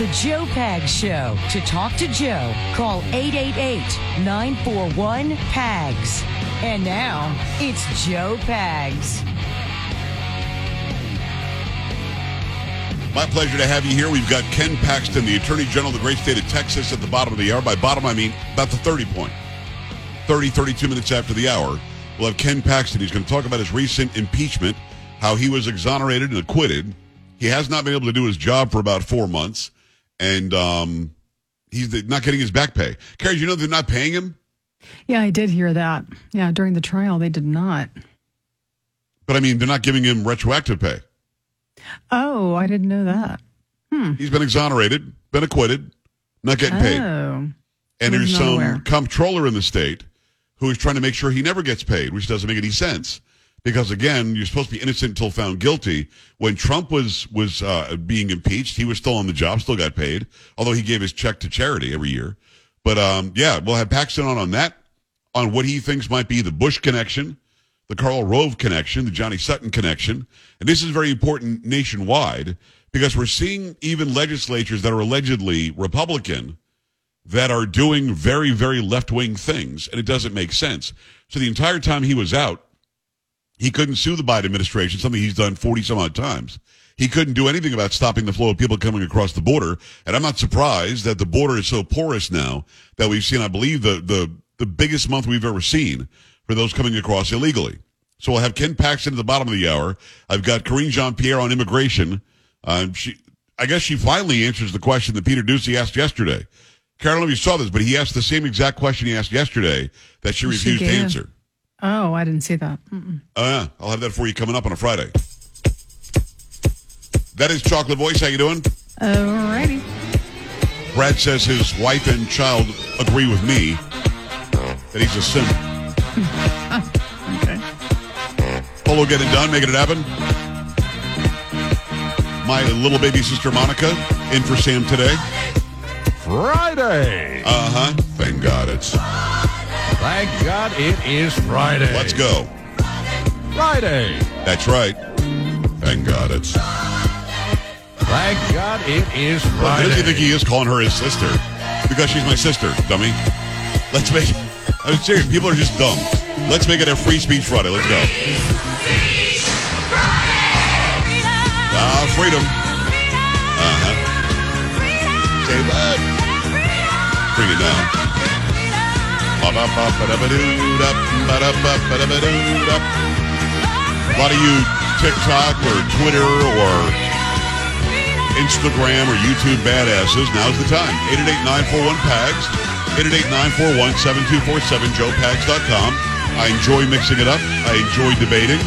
The Joe Pag Show. To talk to Joe, call 888 941 PAGS. And now, it's Joe Pags. My pleasure to have you here. We've got Ken Paxton, the Attorney General of the great state of Texas, at the bottom of the hour. By bottom, I mean about the 30 point. 30, 32 minutes after the hour. We'll have Ken Paxton. He's going to talk about his recent impeachment, how he was exonerated and acquitted. He has not been able to do his job for about four months, and um, he's not getting his back pay. Carrie, you know they're not paying him? Yeah, I did hear that. Yeah, during the trial, they did not. But I mean, they're not giving him retroactive pay. Oh, I didn't know that. Hmm. He's been exonerated, been acquitted, not getting paid. Oh. And was there's some comptroller in the state who is trying to make sure he never gets paid, which doesn't make any sense. Because again, you're supposed to be innocent until found guilty. When Trump was was uh, being impeached, he was still on the job, still got paid, although he gave his check to charity every year. But um, yeah, we'll have Paxton on on that, on what he thinks might be the Bush connection, the Karl Rove connection, the Johnny Sutton connection, and this is very important nationwide because we're seeing even legislatures that are allegedly Republican that are doing very, very left wing things, and it doesn't make sense. So the entire time he was out, he couldn't sue the Biden administration, something he's done 40 some odd times. He couldn't do anything about stopping the flow of people coming across the border. And I'm not surprised that the border is so porous now that we've seen, I believe, the, the, the biggest month we've ever seen for those coming across illegally. So we'll have Ken Paxton at the bottom of the hour. I've got Karine Jean Pierre on immigration. Um, she, I guess she finally answers the question that Peter Doocy asked yesterday. Carol, I don't know if you saw this, but he asked the same exact question he asked yesterday that she She refused to gave. answer. Oh, I didn't see that. Mm-mm. Oh yeah, I'll have that for you coming up on a Friday. That is Chocolate Voice. How you doing? Alrighty. Brad says his wife and child agree with me that he's a simp. Okay. Polo getting it done, making it happen. My little baby sister Monica in for Sam today. Friday. Uh huh. Thank God it's. Thank God it is Friday. Let's go. Friday. That's right. Thank God it's. Thank God it is What Friday. does he think he is calling her his sister? Because she's my sister, dummy. Let's make. I'm serious. People are just dumb. Let's make it a free speech Friday. Let's go. Ah, freedom. Uh huh. Say what? Bring it down. A lot of you TikTok or Twitter or Instagram or YouTube badasses, now's the time. 888-941-PAGS, 888-941-7247, joepags.com. I enjoy mixing it up. I enjoy debating.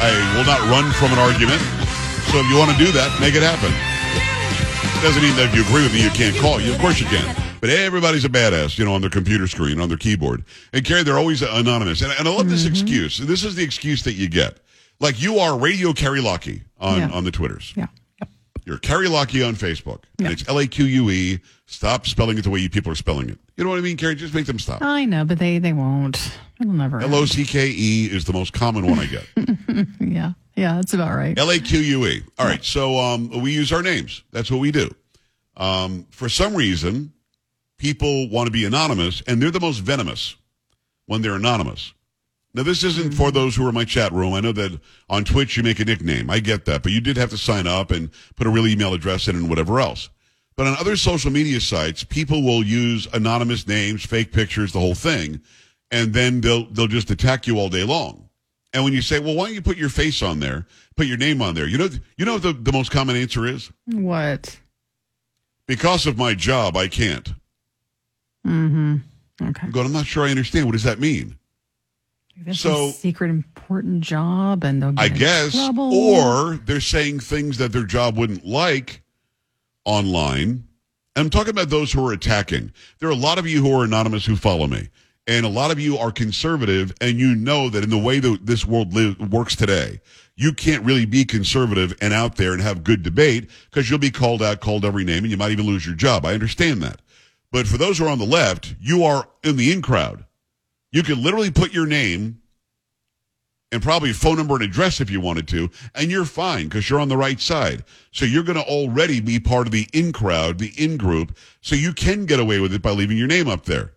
I will not run from an argument. So if you want to do that, make it happen. Doesn't mean that if you agree with me, you can't call. You, of course you can. But everybody's a badass, you know, on their computer screen, on their keyboard. And Carrie, they're always anonymous. And, and I love this excuse. This is the excuse that you get. Like you are Radio Carrie Lockey on, Yeah. on the Twitters. Yeah. Yep. You're Carrie Lockey on Facebook. And it's L A Q U E. Stop spelling it the way you people are spelling it. You know what I mean, Carrie? Just make them stop. I know, but they they won't. It'll never. L O C K E is the most common one I get. Yeah. Yeah, that's about right. L A Q U E. All right. So um, we use our names. That's what we do. Um, for some reason, people want to be anonymous, and they're the most venomous when they're anonymous. Now, this isn't hmm. for those who are in my chat room. I know that on Twitch you make a nickname. I get that, but you did have to sign up and put a real email address in and whatever else. But on other social media sites, people will use anonymous names, fake pictures, the whole thing, and then they'll they'll just attack you all day long. And when you say, "Well, why don't you put your face on there, put your name on there?" You know, you know what the, the most common answer is What? because of my job, I can't. Mm-hmm. Okay. I'm going. I'm not sure I understand. What does that mean? That's So- a secret important job, and they'll get I in guess, trouble. or they're saying things that their job wouldn't like online. And I'm talking about those who are attacking. There are a lot of you who are anonymous who follow me, and a lot of you are conservative, and you know that in the way that this world li- works today, you can't really be conservative and out there and have good debate because you'll be called out, called every name, and you might even lose your job. I understand that. But for those who are on the left, you are in the in crowd. You can literally put your name and probably phone number and address if you wanted to, and you're fine because you're on the right side. So you're going to already be part of the in crowd, the in group, so you can get away with it by leaving your name up there.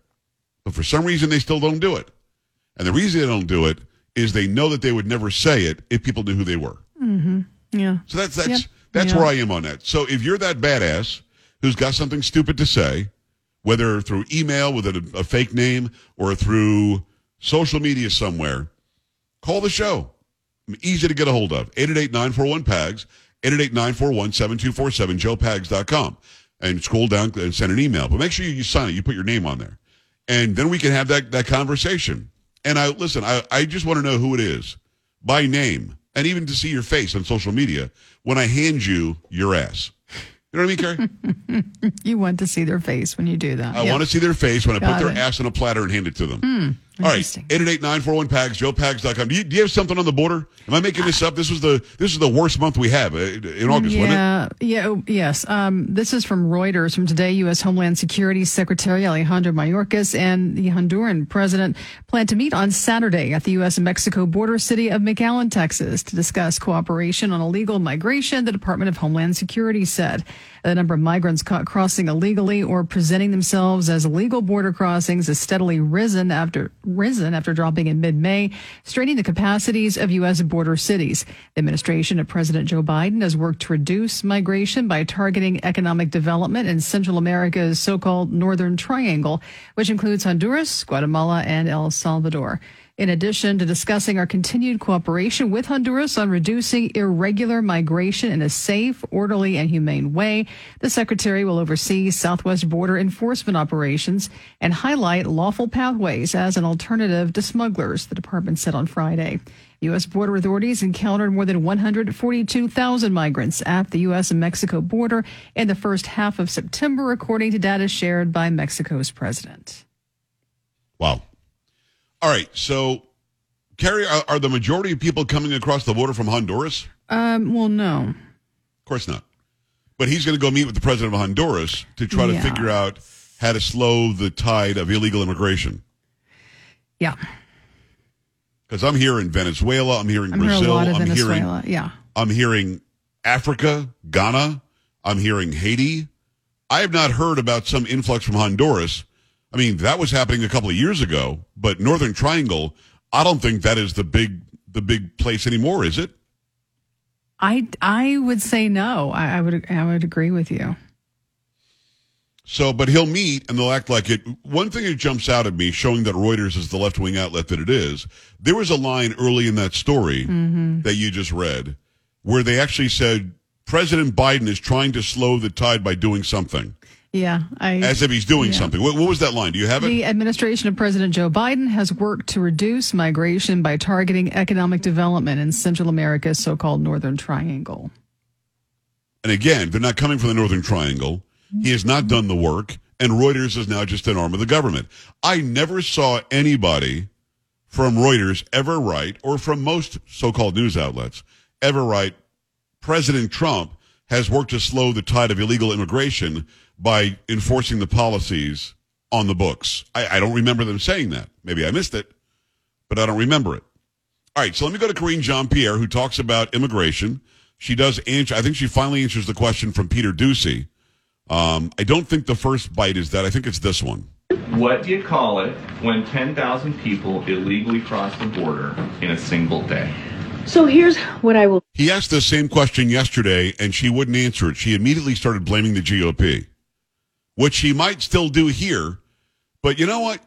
But for some reason, they still don't do it. And the reason they don't do it is they know that they would never say it if people knew who they were. Mm-hmm. Yeah. So that's that's Yep. that's Yeah. where I am on that. So if you're that badass who's got something stupid to say, whether through email with a, a fake name or through social media somewhere, call the show. I'm easy to get a hold of. 888-941-PAGS, 888-941-7247, joepags.com. And scroll down and send an email. But make sure you, you sign it. You put your name on there. And then we can have that, that conversation. And I listen, I, I just want to know who it is by name and even to see your face on social media when I hand you your ass. You know what I mean, Carrie? You want to see their face when you do that. I Yep. want to see their face when I put their it. Hmm, ass on a platter and hand it to them. All right, interesting. 888-941-PAGS, joepags.com. Do you, do you have something on the border? Am I making this up? This was the this is the worst month we have uh, in August, wasn't it? Yeah, yeah, oh, yes. Um, this is from Reuters from today. U.S. Homeland Security Secretary Alejandro Mayorkas and the Honduran president plan to meet on Saturday at the U.S. and Mexico border city of McAllen, Texas, to discuss cooperation on illegal migration. The Department of Homeland Security said the number of migrants caught crossing illegally or presenting themselves as illegal border crossings has steadily risen after risen after dropping in mid-May, straining the capacities of U.S. border cities. The administration of President Joe Biden has worked to reduce migration by targeting economic development in Central America's so-called Northern Triangle, which includes Honduras, Guatemala, and El Salvador. In addition to discussing our continued cooperation with Honduras on reducing irregular migration in a safe, orderly, and humane way, the Secretary will oversee Southwest border enforcement operations and highlight lawful pathways as an alternative to smugglers, the department said on Friday. U.S. border authorities encountered more than 142,000 migrants at the U.S. and Mexico border in the first half of September, according to data shared by Mexico's president. Wow. All right, so Carrie, are, are the majority of people coming across the border from Honduras? Um, well, no. Of course not. But he's going to go meet with the president of Honduras to try to figure out how to slow the tide of illegal immigration. Yeah. Because I'm here in Venezuela, I'm hearing I'm hearing a Brazil, of I'm hearing Venezuela. Yeah. I'm hearing Africa, Ghana, I'm hearing Haiti. I have not heard about some influx from Honduras. I mean, that was happening a couple of years ago, but Northern Triangle, I don't think that is the big the big place anymore, is it? I, I would say no. I, I would I would agree with you. So, but he'll meet and they'll act like it. One thing that jumps out at me, showing that Reuters is the left wing outlet that it is, there was a line early in that story mm-hmm. that you just read where they actually said President Biden is trying to slow the tide by doing something, Yeah, I. as if he's doing Yeah. something. What, what was that line? Do you have it? the administration of President Joe Biden has worked to reduce migration by targeting economic development in Central America's so-called Northern Triangle. And again, they're not coming from the Northern Triangle. He has not done the work, and Reuters is now just an arm of the government. I never saw anybody from Reuters ever write, or from most so-called news outlets, ever write, President Trump has worked to slow the tide of illegal immigration by enforcing the policies on the books. I, I don't remember them saying that. Maybe I missed it, but I don't remember it. All right, so let me go to Karine Jean Pierre, who talks about immigration. She does answer. I think she finally answers the question from Peter Doocy. Um, I don't think the first bite is that. I think it's this one. What do you call it when 10,000 people illegally cross the border in a single day? So here's what I will He asked the same question yesterday, and she wouldn't answer it. She immediately started blaming the GOP, which she might still do here. But you know what?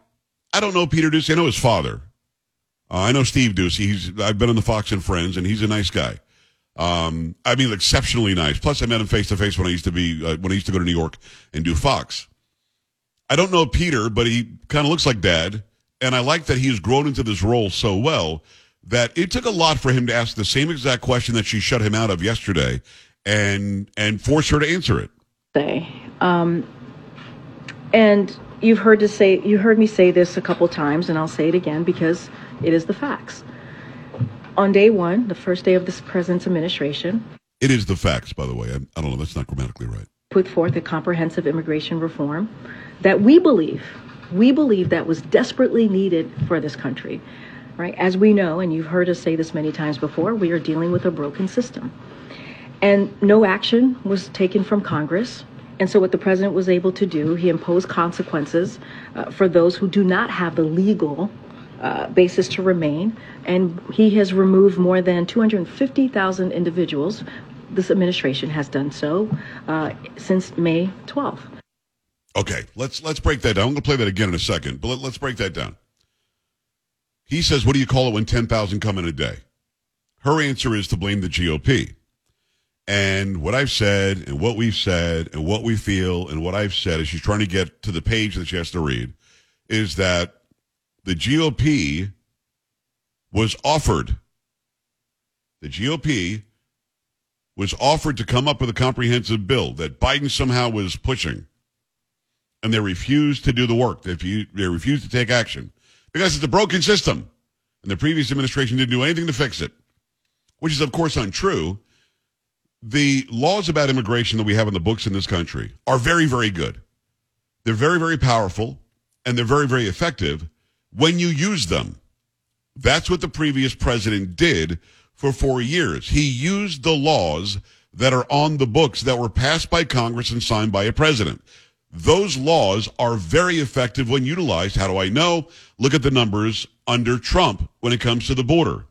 I don't know Peter Doocy. I know his father. Uh, I know Steve Doocy. He's I've been on the Fox and Friends, and he's a nice guy. Um, I mean, exceptionally nice. Plus, I met him face to face when I used to be uh, when I used to go to New York and do Fox. I don't know Peter, but he kind of looks like Dad, and I like that he has grown into this role so well that it took a lot for him to ask the same exact question that she shut him out of yesterday, and and force her to answer it. say. Um, and you've heard to say you heard me say this a couple times, and I'll say it again because it is the facts. On day one, the first day of this president's administration, It is the facts, by the way. I, I don't know. If that's not grammatically right. put forth a comprehensive immigration reform that we believe, we believe that was desperately needed for this country. Right? As we know, and you've heard us say this many times before, we are dealing with a broken system. And no action was taken from Congress. And so, what the president was able to do, he imposed consequences uh, for those who do not have the legal uh, basis to remain. And he has removed more than 250,000 individuals. This administration has done so uh, since May 12th. Okay, let's let's break that down. I'm going to play that again in a second, but let, let's break that down. He says, "What do you call it when 10,000 come in a day?" Her answer is to blame the GOP. And what I've said, and what we've said, and what we feel, and what I've said, as she's trying to get to the page that she has to read, is that the GOP was offered. The GOP was offered to come up with a comprehensive bill that Biden somehow was pushing, and they refused to do the work. They refused, they refused to take action because it's a broken system, and the previous administration didn't do anything to fix it, which is, of course, untrue the laws about immigration that we have in the books in this country are very, very good. They're very, very powerful and they're very, very effective when you use them. That's what the previous president did for four years. He used the laws that are on the books that were passed by Congress and signed by a president. Those laws are very effective when utilized. How do I know? Look at the numbers under Trump when it comes to the border.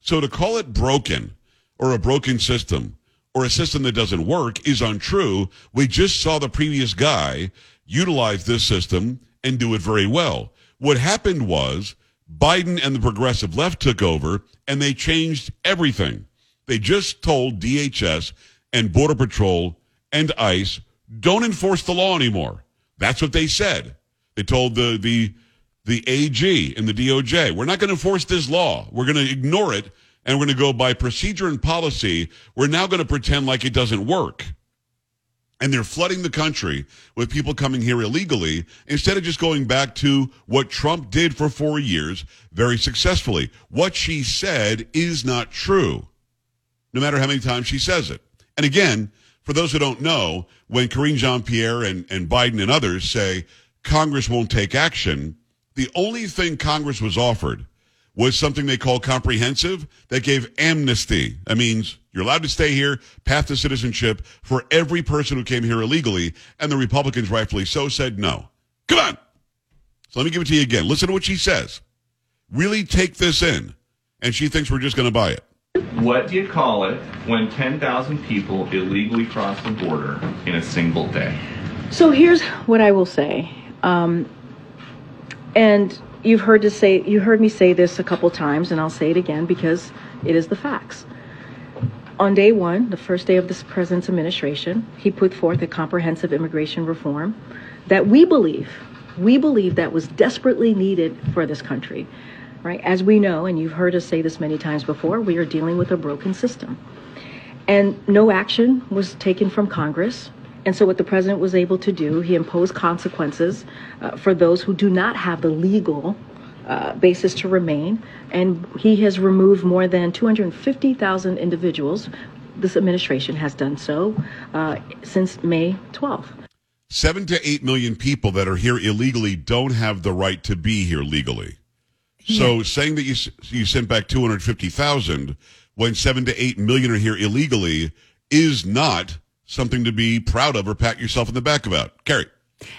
So to call it broken or a broken system or a system that doesn't work is untrue. We just saw the previous guy utilize this system and do it very well. What happened was Biden and the progressive left took over and they changed everything. They just told DHS and Border Patrol and ICE, don't enforce the law anymore. That's what they said. They told the, the, the AG and the DOJ, we're not going to enforce this law. We're going to ignore it and we're going to go by procedure and policy. We're now going to pretend like it doesn't work. And they're flooding the country with people coming here illegally instead of just going back to what Trump did for four years very successfully. What she said is not true, no matter how many times she says it. And again, for those who don't know, when Karine Jean Pierre and, and Biden and others say Congress won't take action, the only thing Congress was offered was something they call comprehensive that gave amnesty. That means you're allowed to stay here, path to citizenship for every person who came here illegally. And the Republicans, rightfully so, said no. Come on. So let me give it to you again. Listen to what she says. Really take this in. And she thinks we're just going to buy it. What do you call it when 10,000 people illegally cross the border in a single day? So here's what I will say. Um, and you've heard to say you heard me say this a couple times and I'll say it again because it is the facts. On day 1, the first day of this president's administration, he put forth a comprehensive immigration reform that we believe we believe that was desperately needed for this country. Right? As we know and you've heard us say this many times before, we are dealing with a broken system. And no action was taken from Congress and so, what the president was able to do, he imposed consequences uh, for those who do not have the legal uh, basis to remain. And he has removed more than 250,000 individuals. This administration has done so uh, since May 12th. Seven to eight million people that are here illegally don't have the right to be here legally. So saying that you you sent back 250,000 when 7 to 8 million are here illegally is not something to be proud of or pat yourself in the back about. Carrie.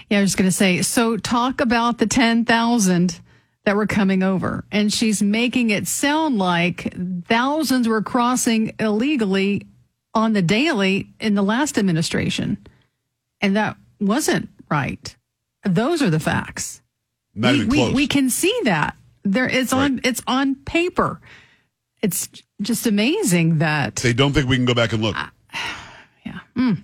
Yeah, I was just going to say, so talk about the 10,000 that were coming over. And she's making it sound like thousands were crossing illegally on the daily in the last administration. And that wasn't right. Those are the facts. Not we, even we, close. we can see that. There it's on it's on paper. It's just amazing that they don't think we can go back and look. yeah. Mm.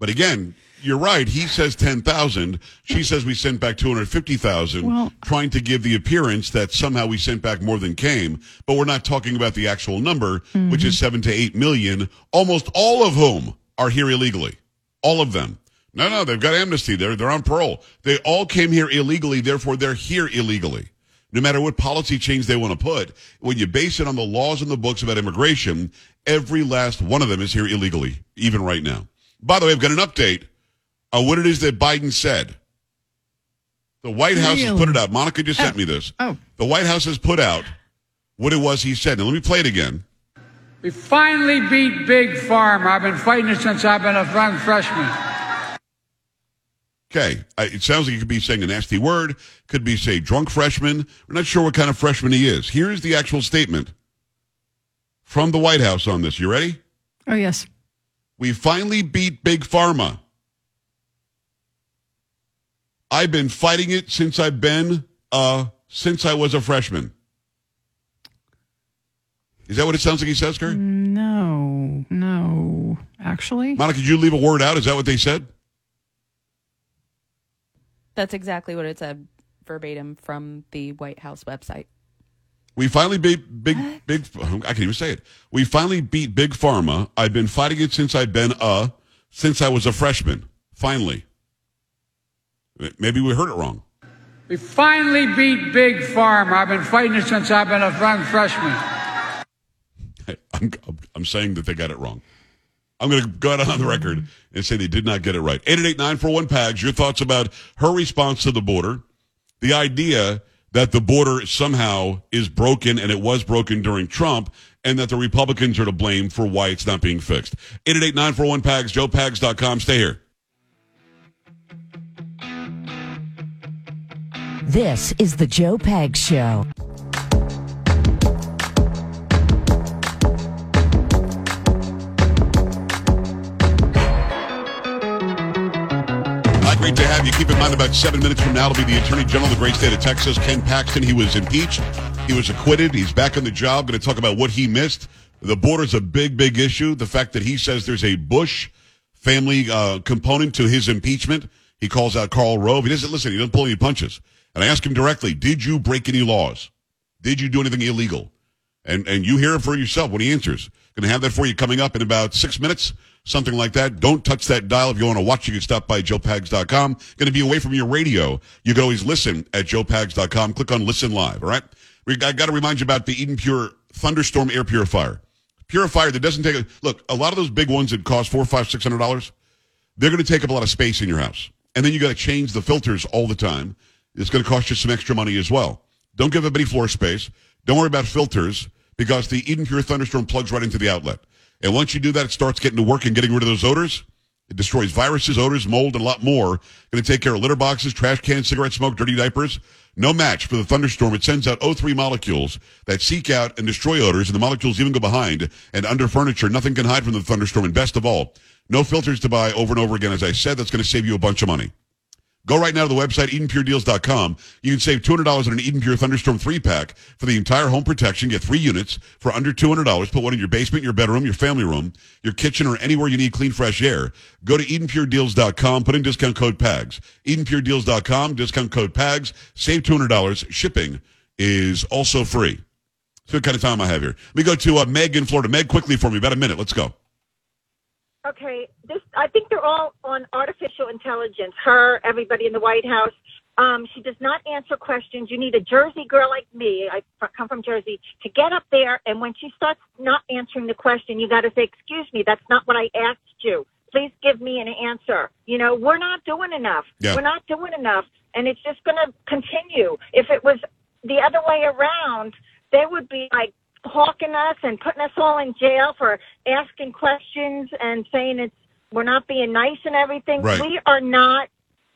But again, you're right. He says 10,000. She says we sent back 250,000, Well- trying to give the appearance that somehow we sent back more than came. But we're not talking about the actual number, which is 7 to 8 million, almost all of whom are here illegally. All of them. No, no, they've got amnesty. They're, they're on parole. They all came here illegally, therefore they're here illegally. No matter what policy change they want to put, when you base it on the laws and the books about immigration, every last one of them is here illegally, even right now. By the way, I've got an update on what it is that Biden said. The White House has put it out. Monica just sent me this. Oh. oh. The White House has put out what it was he said. Now, let me play it again. We finally beat Big Pharma. I've been fighting it since I've been a young freshman. Okay. I, it sounds like he could be saying a nasty word, could be, say, drunk freshman. We're not sure what kind of freshman he is. Here's the actual statement from the White House on this. You ready? Oh, yes. We finally beat Big Pharma. I've been fighting it since I've been, uh, since I was a freshman. Is that what it sounds like he says, Kurt? No, no. Actually, Monica, did you leave a word out? Is that what they said? That's exactly what it said verbatim from the White House website. We finally beat big, big. I can't even say it. We finally beat Big Pharma. I've been fighting it since I've been a, since I was a freshman. Finally. Maybe we heard it wrong. We finally beat Big Pharma. I've been fighting it since I've been a young freshman. I'm, I'm saying that they got it wrong. I'm going to go out on the record and say they did not get it right. 888-941-PAGS, your thoughts about her response to the border, the idea that the border somehow is broken and it was broken during Trump, and that the Republicans are to blame for why it's not being fixed. 888-941-PAGS, joepags.com. Stay here. This is the Joe Pags Show. Have you. Keep in mind, about seven minutes from now, it'll be the Attorney General of the great state of Texas, Ken Paxton. He was impeached. He was acquitted. He's back on the job. Going to talk about what he missed. The border's a big, big issue. The fact that he says there's a Bush family uh, component to his impeachment. He calls out Karl Rove. He doesn't listen. He doesn't pull any punches. And I ask him directly, did you break any laws? Did you do anything illegal? And and you hear it for yourself when he answers. Going to have that for you coming up in about six minutes, something like that. Don't touch that dial. If you want to watch, you can stop by joepags.com. Going to be away from your radio. You can always listen at joepags.com. Click on listen live. All right. We I got to remind you about the Eden Pure Thunderstorm Air Purifier. Purifier that doesn't take a look. A lot of those big ones that cost four, five, six hundred dollars, they're going to take up a lot of space in your house, and then you got to change the filters all the time. It's going to cost you some extra money as well. Don't give up any floor space. Don't worry about filters because the Eden Pure Thunderstorm plugs right into the outlet. And once you do that, it starts getting to work and getting rid of those odors. It destroys viruses, odors, mold, and a lot more. Going to take care of litter boxes, trash cans, cigarette smoke, dirty diapers. No match for the thunderstorm. It sends out O3 molecules that seek out and destroy odors, and the molecules even go behind and under furniture. Nothing can hide from the thunderstorm. And best of all, no filters to buy over and over again. As I said, that's going to save you a bunch of money. Go right now to the website, EdenPureDeals.com. You can save $200 on an Eden Pure Thunderstorm 3-pack for the entire home protection. Get three units for under $200. Put one in your basement, your bedroom, your family room, your kitchen, or anywhere you need clean, fresh air. Go to EdenPureDeals.com. Put in discount code PAGS. EdenPureDeals.com, discount code PAGS. Save $200. Shipping is also free. So what kind of time I have here? Let me go to uh, Meg in Florida. Meg, quickly for me. About a minute. Let's go. Okay, this I think they're all on artificial intelligence. Her, everybody in the White House. Um, she does not answer questions. You need a Jersey girl like me. I come from Jersey to get up there, and when she starts not answering the question, you got to say, "Excuse me, that's not what I asked you. Please give me an answer." You know, we're not doing enough. Yeah. We're not doing enough, and it's just going to continue. If it was the other way around, they would be like hawking us and putting us all in jail for asking questions and saying it's we're not being nice and everything. Right. We are not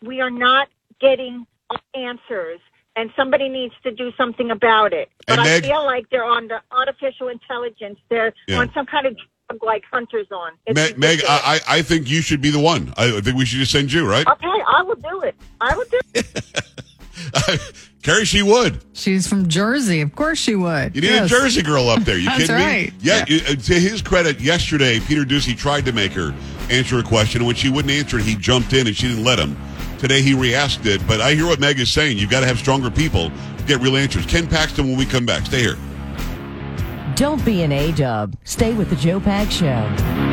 we are not getting answers and somebody needs to do something about it. But And I Meg- feel like they're on the artificial intelligence. They're Yeah. on some kind of drug like hunters on. It's Meg, Meg. I, I I think you should be the one. I think we should just send you, right? Okay, I will do it. I will do it. Carrie, she would. she's from Jersey. Of course she would. You need Yes. a Jersey girl up there. You That's kidding right. me? Yeah. Yeah. uh, to his credit, yesterday Peter Doocy tried to make her answer a question, and when she wouldn't answer it, he jumped in and she didn't let him. Today he re-asked it, but I hear what Meg is saying. You've got to have stronger people to get real answers. Ken Paxton, when we come back, stay here. Don't be an A-dub. Stay with the Joe Pag Show.